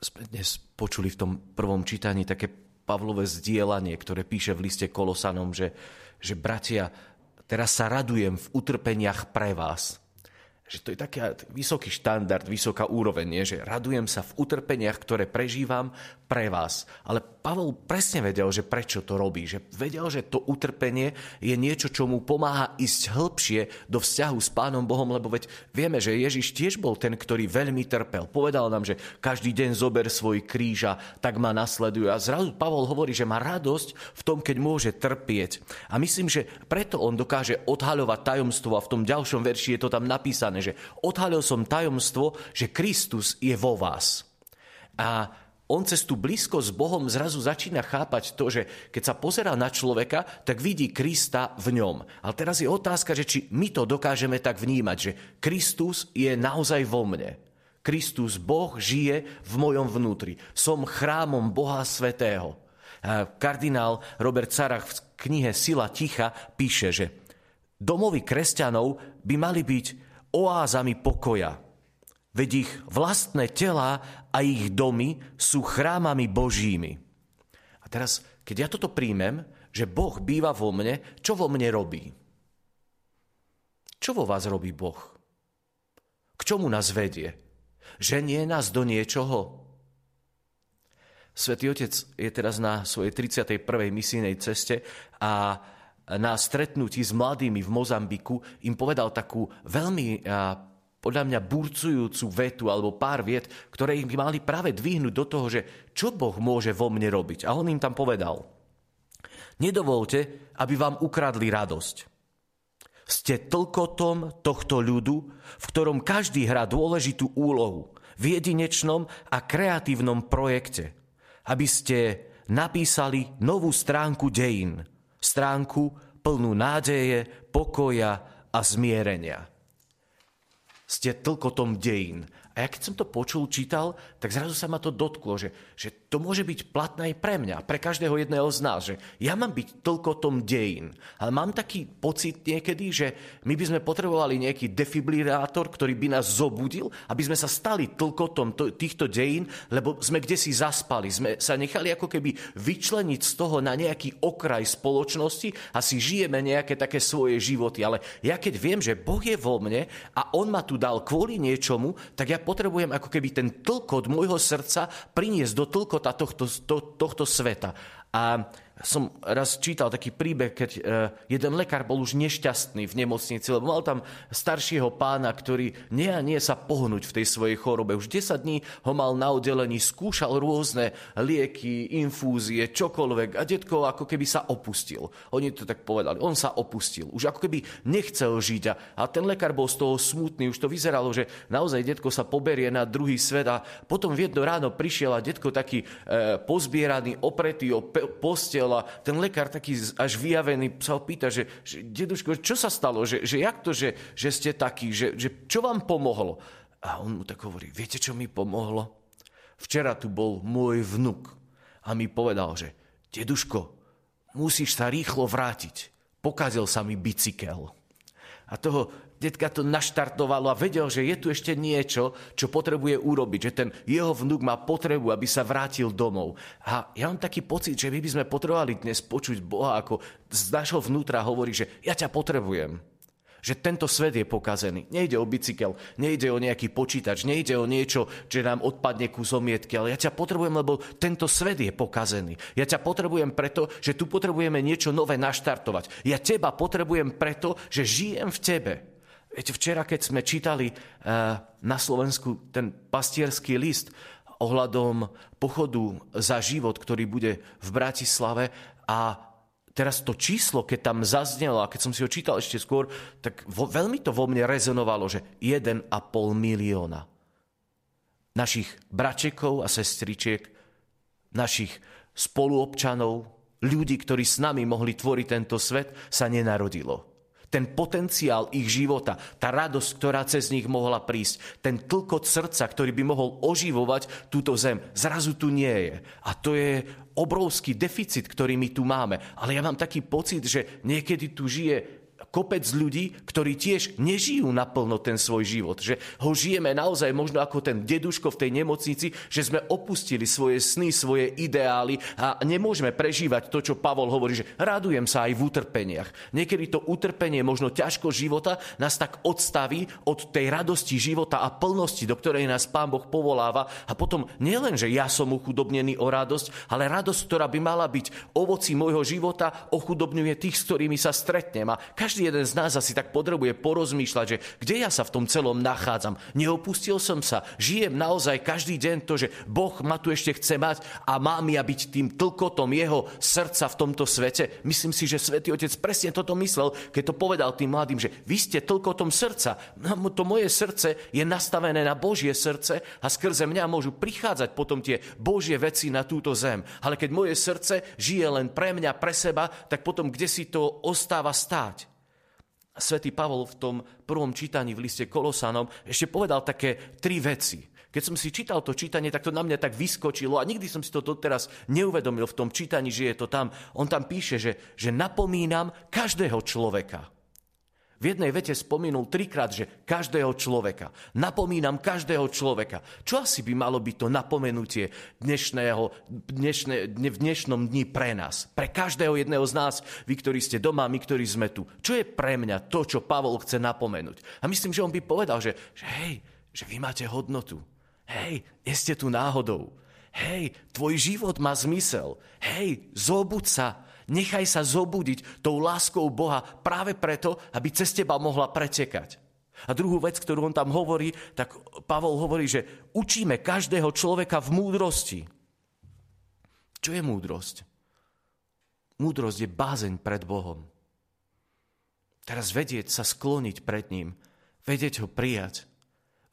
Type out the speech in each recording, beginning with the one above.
sme dnes počuli v tom prvom čítaní také Pavlové zdieľanie, ktoré píše v liste Kolosanom, že, že bratia, teraz sa radujem v utrpeniach pre vás že to je taký vysoký štandard, vysoká úroveň, nie? že radujem sa v utrpeniach, ktoré prežívam pre vás. Ale Pavol presne vedel, že prečo to robí. Že vedel, že to utrpenie je niečo, čo mu pomáha ísť hĺbšie do vzťahu s Pánom Bohom, lebo veď vieme, že Ježiš tiež bol ten, ktorý veľmi trpel. Povedal nám, že každý deň zober svoj kríž a tak ma nasleduje. A zrazu Pavol hovorí, že má radosť v tom, keď môže trpieť. A myslím, že preto on dokáže odhaľovať tajomstvo a v tom ďalšom verši je to tam napísané, že odhalil som tajomstvo, že Kristus je vo vás. A on cez tú blízkosť s Bohom zrazu začína chápať to, že keď sa pozerá na človeka, tak vidí Krista v ňom. Ale teraz je otázka, že či my to dokážeme tak vnímať, že Kristus je naozaj vo mne. Kristus, Boh, žije v mojom vnútri. Som chrámom Boha Svetého. Kardinál Robert Carach v knihe Sila ticha píše, že domovy kresťanov by mali byť oázami pokoja. Veď ich vlastné tela a ich domy sú chrámami božími. A teraz, keď ja toto príjmem, že Boh býva vo mne, čo vo mne robí? Čo vo vás robí Boh? K čomu nás vedie? Ženie nás do niečoho? Svetý Otec je teraz na svojej 31. misijnej ceste a na stretnutí s mladými v Mozambiku im povedal takú veľmi podľa mňa burcujúcu vetu alebo pár viet, ktoré im mali práve dvihnúť do toho, že čo Boh môže vo mne robiť. A on im tam povedal, nedovolte, aby vám ukradli radosť. Ste tlkotom tohto ľudu, v ktorom každý hrá dôležitú úlohu v jedinečnom a kreatívnom projekte, aby ste napísali novú stránku dejín, stránku plnú nádeje, pokoja a zmierenia. Ste tlkotom dejín a ja keď som to počul, čítal, tak zrazu sa ma to dotklo, že, že to môže byť platné aj pre mňa, pre každého jedného z nás, že ja mám byť tom dejín. Ale mám taký pocit niekedy, že my by sme potrebovali nejaký defibrilátor, ktorý by nás zobudil, aby sme sa stali tlkotom týchto dejín, lebo sme kde si zaspali. Sme sa nechali ako keby vyčleniť z toho na nejaký okraj spoločnosti a si žijeme nejaké také svoje životy. Ale ja keď viem, že Boh je vo mne a On ma tu dal kvôli niečomu, tak ja potrebujem ako keby ten tlkot môjho srdca priniesť do tlkota tohto, to, tohto sveta. A som raz čítal taký príbeh, keď e, jeden lekár bol už nešťastný v nemocnici, lebo mal tam staršieho pána, ktorý nie a nie sa pohnúť v tej svojej chorobe. Už 10 dní ho mal na oddelení, skúšal rôzne lieky, infúzie, čokoľvek a detko ako keby sa opustil. Oni to tak povedali, on sa opustil. Už ako keby nechcel žiť a, a ten lekár bol z toho smutný. Už to vyzeralo, že naozaj detko sa poberie na druhý svet a potom v jedno ráno prišiel a detko taký e, pozbieraný, opretý o postel a ten lekár taký až vyjavený sa ho pýta, že, že deduško, čo sa stalo, že, že jak to, že, že ste taký, že, že čo vám pomohlo? A on mu tak hovorí, viete, čo mi pomohlo? Včera tu bol môj vnuk a mi povedal, že deduško, musíš sa rýchlo vrátiť. Pokazil sa mi bicykel. A toho detka to naštartovalo a vedel, že je tu ešte niečo, čo potrebuje urobiť, že ten jeho vnúk má potrebu, aby sa vrátil domov. A ja mám taký pocit, že my by sme potrebovali dnes počuť Boha, ako z našho vnútra hovorí, že ja ťa potrebujem. Že tento svet je pokazený. Nejde o bicykel, nejde o nejaký počítač, nejde o niečo, že nám odpadne kus omietky, ale ja ťa potrebujem, lebo tento svet je pokazený. Ja ťa potrebujem preto, že tu potrebujeme niečo nové naštartovať. Ja teba potrebujem preto, že žijem v tebe. Viete, včera, keď sme čítali eh, na Slovensku ten pastierský list ohľadom pochodu za život, ktorý bude v Bratislave a teraz to číslo, keď tam zaznelo a keď som si ho čítal ešte skôr, tak vo, veľmi to vo mne rezonovalo, že 1,5 milióna našich bračekov a sestričiek, našich spoluobčanov, ľudí, ktorí s nami mohli tvoriť tento svet, sa nenarodilo ten potenciál ich života, tá radosť, ktorá cez nich mohla prísť, ten tlkot srdca, ktorý by mohol oživovať túto zem, zrazu tu nie je. A to je obrovský deficit, ktorý my tu máme. Ale ja mám taký pocit, že niekedy tu žije kopec ľudí, ktorí tiež nežijú naplno ten svoj život. Že ho žijeme naozaj možno ako ten deduško v tej nemocnici, že sme opustili svoje sny, svoje ideály a nemôžeme prežívať to, čo Pavol hovorí, že radujem sa aj v utrpeniach. Niekedy to utrpenie, možno ťažko života, nás tak odstaví od tej radosti života a plnosti, do ktorej nás Pán Boh povoláva. A potom nielen, že ja som uchudobnený o radosť, ale radosť, ktorá by mala byť ovoci môjho života, ochudobňuje tých, s ktorými sa stretnem. A každý jeden z nás asi tak potrebuje porozmýšľať, že kde ja sa v tom celom nachádzam. Neopustil som sa, žijem naozaj každý deň to, že Boh ma tu ešte chce mať a má mi byť tým tlkotom jeho srdca v tomto svete. Myslím si, že Svetý Otec presne toto myslel, keď to povedal tým mladým, že vy ste tlkotom srdca. No, to moje srdce je nastavené na Božie srdce a skrze mňa môžu prichádzať potom tie Božie veci na túto zem. Ale keď moje srdce žije len pre mňa, pre seba, tak potom kde si to ostáva stáť? Svetý Pavol v tom prvom čítaní v liste Kolosanom ešte povedal také tri veci. Keď som si čítal to čítanie, tak to na mňa tak vyskočilo a nikdy som si to doteraz neuvedomil v tom čítaní, že je to tam. On tam píše, že, že napomínam každého človeka. V jednej vete spomínul trikrát, že každého človeka. Napomínam každého človeka. Čo asi by malo byť to napomenutie dnešného, dnešné, v dnešnom dni pre nás? Pre každého jedného z nás, vy, ktorí ste doma, my, ktorí sme tu. Čo je pre mňa to, čo Pavol chce napomenúť? A myslím, že on by povedal, že, že hej, že vy máte hodnotu. Hej, nie ste tu náhodou. Hej, tvoj život má zmysel. Hej, zobud sa, Nechaj sa zobudiť tou láskou Boha práve preto, aby cez teba mohla pretekať. A druhú vec, ktorú on tam hovorí, tak Pavol hovorí, že učíme každého človeka v múdrosti. Čo je múdrosť? Múdrosť je bázeň pred Bohom. Teraz vedieť sa skloniť pred ním, vedieť ho prijať,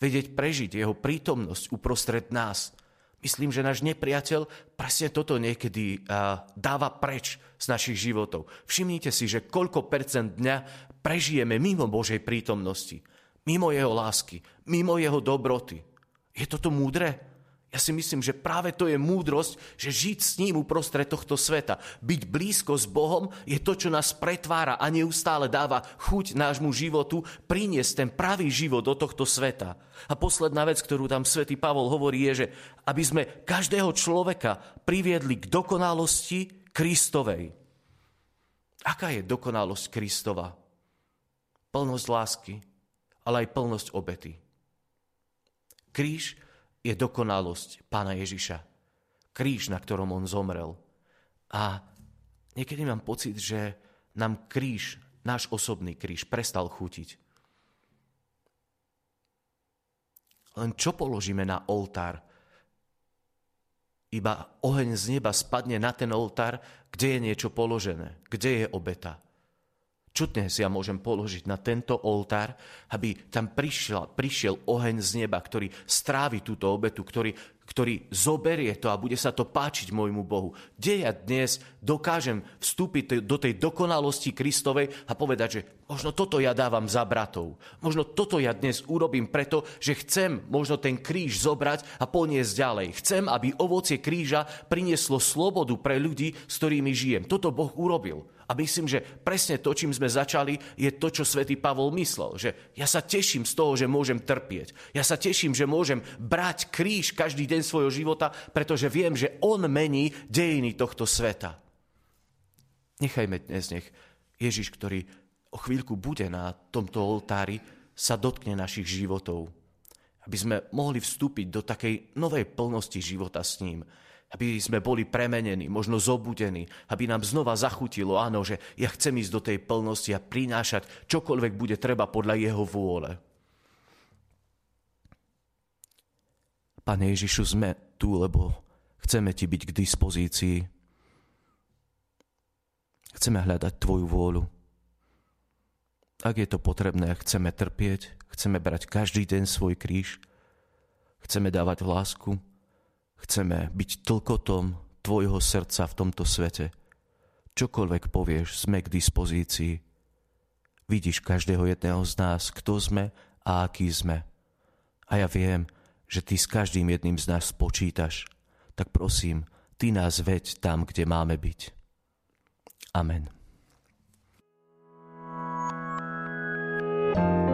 vedieť prežiť jeho prítomnosť uprostred nás – Myslím, že náš nepriateľ presne toto niekedy dáva preč z našich životov. Všimnite si, že koľko percent dňa prežijeme mimo Božej prítomnosti, mimo Jeho lásky, mimo Jeho dobroty. Je toto múdre? Ja si myslím, že práve to je múdrosť, že žiť s ním uprostred tohto sveta. Byť blízko s Bohom je to, čo nás pretvára a neustále dáva chuť nášmu životu priniesť ten pravý život do tohto sveta. A posledná vec, ktorú tam svätý Pavol hovorí, je, že aby sme každého človeka priviedli k dokonalosti Kristovej. Aká je dokonalosť Kristova? Plnosť lásky, ale aj plnosť obety. Kríž je dokonalosť pána Ježiša. Kríž, na ktorom on zomrel. A niekedy mám pocit, že nám kríž, náš osobný kríž, prestal chutiť. Len čo položíme na oltár? Iba oheň z neba spadne na ten oltár, kde je niečo položené, kde je obeta. Čo dnes ja môžem položiť na tento oltár, aby tam prišiel, prišiel oheň z neba, ktorý strávi túto obetu, ktorý, ktorý zoberie to a bude sa to páčiť môjmu Bohu. Kde ja dnes dokážem vstúpiť do tej dokonalosti Kristovej a povedať, že možno toto ja dávam za bratov. Možno toto ja dnes urobím preto, že chcem možno ten kríž zobrať a poniesť ďalej. Chcem, aby ovocie kríža prinieslo slobodu pre ľudí, s ktorými žijem. Toto Boh urobil. A myslím, že presne to, čím sme začali, je to, čo svätý Pavol myslel. Že ja sa teším z toho, že môžem trpieť. Ja sa teším, že môžem brať kríž každý deň svojho života, pretože viem, že on mení dejiny tohto sveta. Nechajme dnes, nech Ježiš, ktorý o chvíľku bude na tomto oltári, sa dotkne našich životov. Aby sme mohli vstúpiť do takej novej plnosti života s ním aby sme boli premenení, možno zobudení, aby nám znova zachutilo, áno, že ja chcem ísť do tej plnosti a prinášať čokoľvek bude treba podľa jeho vôle. Pane Ježišu, sme tu, lebo chceme Ti byť k dispozícii. Chceme hľadať Tvoju vôľu. Ak je to potrebné, chceme trpieť, chceme brať každý deň svoj kríž, chceme dávať lásku, Chceme byť tlkotom tvojho srdca v tomto svete. Čokoľvek povieš, sme k dispozícii. Vidíš každého jedného z nás, kto sme a aký sme. A ja viem, že ty s každým jedným z nás počítaš. Tak prosím, ty nás veď tam, kde máme byť. Amen. thank you